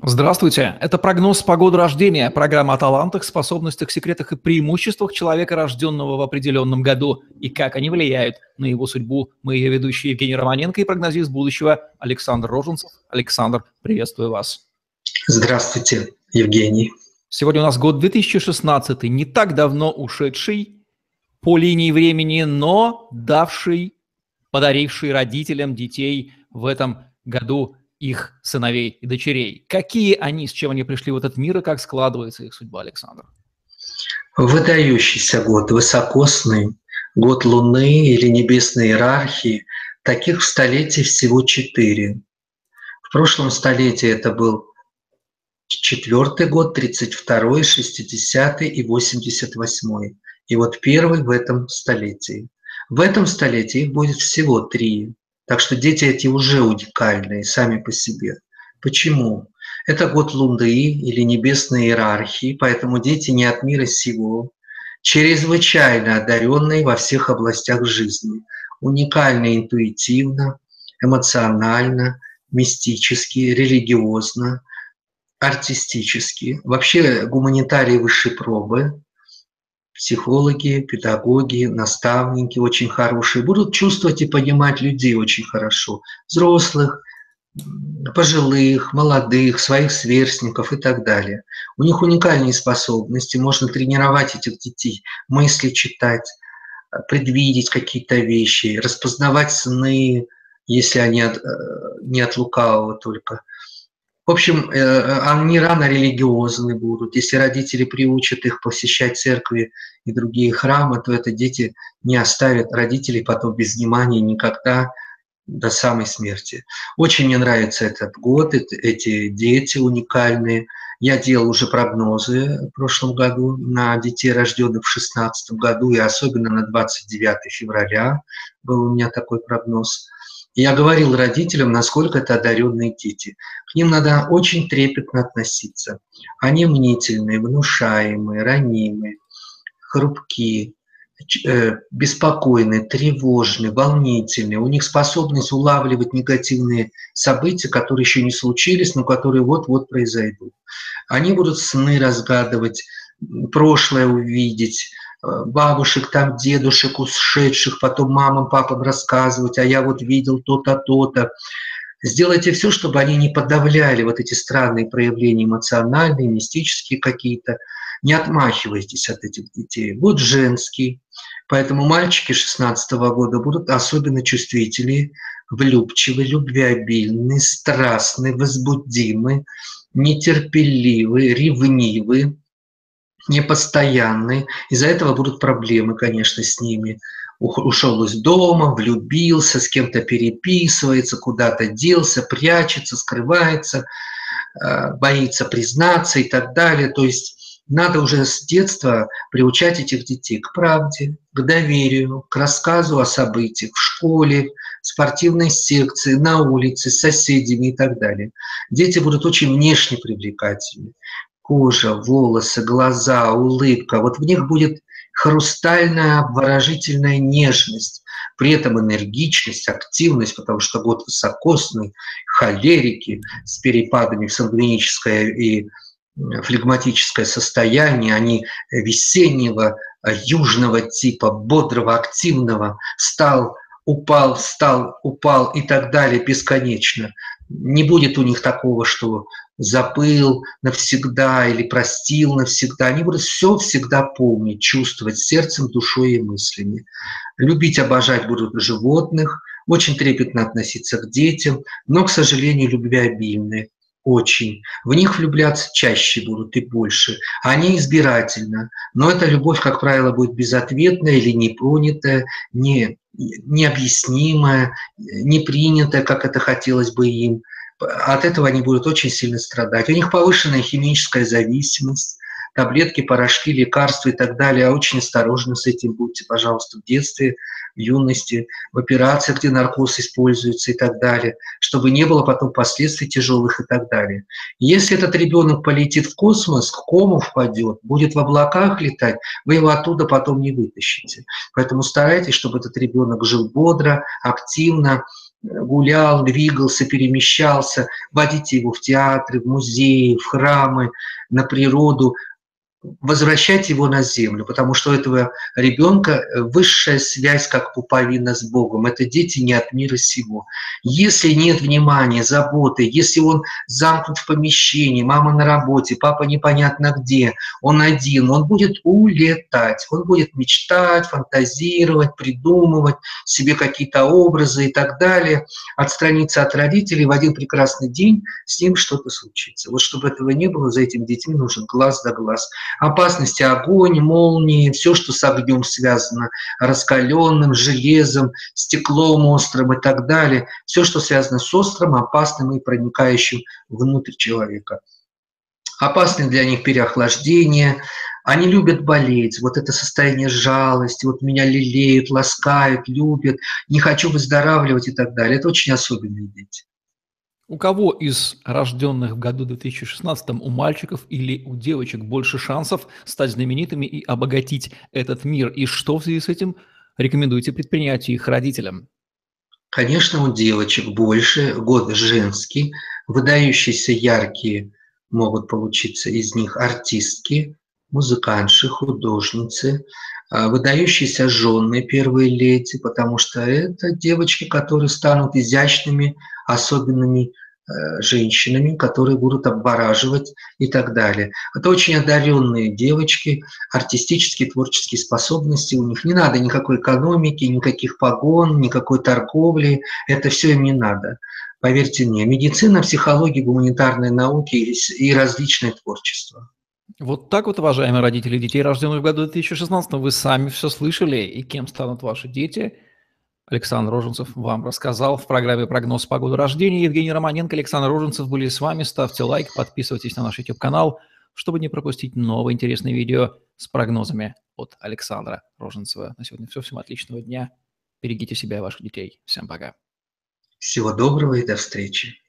Здравствуйте. Это прогноз погоды рождения. Программа о талантах, способностях, секретах и преимуществах человека, рожденного в определенном году, и как они влияют на его судьбу. Мы ее ведущие Евгений Романенко и прогнозист будущего Александр Роженцев. Александр, приветствую вас. Здравствуйте, Евгений. Сегодня у нас год 2016, не так давно ушедший по линии времени, но давший, подаривший родителям детей в этом году их сыновей и дочерей. Какие они, с чем они пришли в этот мир и как складывается их судьба, Александр? Выдающийся год, высокосный, год Луны или небесной иерархии. Таких в столетии всего четыре. В прошлом столетии это был четвертый год, 32-й, 60-й и 88-й. И вот первый в этом столетии. В этом столетии их будет всего три. Так что дети эти уже уникальные сами по себе. Почему? Это год Лунды или небесной иерархии, поэтому дети не от мира сего, чрезвычайно одаренные во всех областях жизни, уникально интуитивно, эмоционально, мистически, религиозно, артистически. Вообще гуманитарии высшей пробы, психологи, педагоги, наставники очень хорошие, будут чувствовать и понимать людей очень хорошо, взрослых, пожилых, молодых, своих сверстников и так далее. У них уникальные способности, можно тренировать этих детей, мысли читать, предвидеть какие-то вещи, распознавать сны, если они от, э, не от лукавого только – общем, э, они рано религиозны будут. Если родители приучат их посещать церкви и другие храмы, то это дети не оставят родителей потом без внимания никогда до самой смерти. Очень мне нравится этот год, эти дети уникальные. Я делал уже прогнозы в прошлом году на детей, рожденных в 2016 году, и особенно на 29 февраля был у меня такой прогноз – я говорил родителям, насколько это одаренные дети. К ним надо очень трепетно относиться. Они мнительные, внушаемые, ранимые, хрупкие, э, беспокойные, тревожные, волнительные. У них способность улавливать негативные события, которые еще не случились, но которые вот-вот произойдут. Они будут сны разгадывать, прошлое увидеть, бабушек, там дедушек ушедших, потом мамам, папам рассказывать, а я вот видел то-то, то-то. Сделайте все, чтобы они не подавляли вот эти странные проявления эмоциональные, мистические какие-то. Не отмахивайтесь от этих детей. Будут женские. Поэтому мальчики 16 -го года будут особенно чувствительные, влюбчивые, любвеобильные, страстные, возбудимые, нетерпеливые, ревнивые, непостоянный. Из-за этого будут проблемы, конечно, с ними. Ушел из дома, влюбился, с кем-то переписывается, куда-то делся, прячется, скрывается, э, боится признаться и так далее. То есть надо уже с детства приучать этих детей к правде, к доверию, к рассказу о событиях в школе, спортивной секции, на улице, с соседями и так далее. Дети будут очень внешне привлекательны кожа, волосы, глаза, улыбка, вот в них будет хрустальная обворожительная нежность, при этом энергичность, активность, потому что год высокосный, холерики с перепадами в сангвиническое и флегматическое состояние, они весеннего, южного типа, бодрого, активного, стал, упал, встал, упал и так далее бесконечно. Не будет у них такого, что забыл навсегда или простил навсегда. Они будут все всегда помнить, чувствовать сердцем, душой и мыслями. Любить, обожать будут животных, очень трепетно относиться к детям, но, к сожалению, любвеобильные очень. В них влюбляться чаще будут и больше. Они избирательно. Но эта любовь, как правило, будет безответная или непонятая, не, необъяснимая, не принятая, как это хотелось бы им от этого они будут очень сильно страдать. У них повышенная химическая зависимость, таблетки, порошки, лекарства и так далее. Очень осторожно с этим будьте, пожалуйста, в детстве, в юности, в операциях, где наркоз используется и так далее, чтобы не было потом последствий тяжелых и так далее. Если этот ребенок полетит в космос, к кому впадет, будет в облаках летать, вы его оттуда потом не вытащите. Поэтому старайтесь, чтобы этот ребенок жил бодро, активно, гулял, двигался, перемещался, водите его в театры, в музеи, в храмы, на природу, возвращать его на землю, потому что у этого ребенка э, высшая связь, как пуповина с Богом. Это дети не от мира сего. Если нет внимания, заботы, если он замкнут в помещении, мама на работе, папа непонятно где, он один, он будет улетать, он будет мечтать, фантазировать, придумывать себе какие-то образы и так далее, отстраниться от родителей, в один прекрасный день с ним что-то случится. Вот чтобы этого не было, за этими детьми нужен глаз да глаз опасности огонь, молнии, все, что с огнем связано, раскаленным, железом, стеклом острым и так далее, все, что связано с острым, опасным и проникающим внутрь человека. Опасны для них переохлаждение, они любят болеть, вот это состояние жалости, вот меня лелеют, ласкают, любят, не хочу выздоравливать и так далее. Это очень особенные дети. У кого из рожденных в году 2016 у мальчиков или у девочек больше шансов стать знаменитыми и обогатить этот мир? И что в связи с этим рекомендуете предпринять их родителям? Конечно, у девочек больше, год женский, выдающиеся яркие могут получиться из них артистки, музыкантши, художницы, а, выдающиеся жены первые леди, потому что это девочки, которые станут изящными, особенными Э, женщинами, которые будут обвораживать и так далее. Это очень одаренные девочки, артистические, творческие способности у них. Не надо никакой экономики, никаких погон, никакой торговли. Это все им не надо. Поверьте мне, медицина, психология, гуманитарные науки и различное творчество. Вот так вот, уважаемые родители детей, рожденных в году 2016, вы сами все слышали, и кем станут ваши дети – Александр Роженцев вам рассказал в программе «Прогноз погоды рождения». Евгений Романенко, Александр Роженцев были с вами. Ставьте лайк, подписывайтесь на наш YouTube-канал, чтобы не пропустить новые интересные видео с прогнозами от Александра Роженцева. На сегодня все. Всем отличного дня. Берегите себя и ваших детей. Всем пока. Всего доброго и до встречи.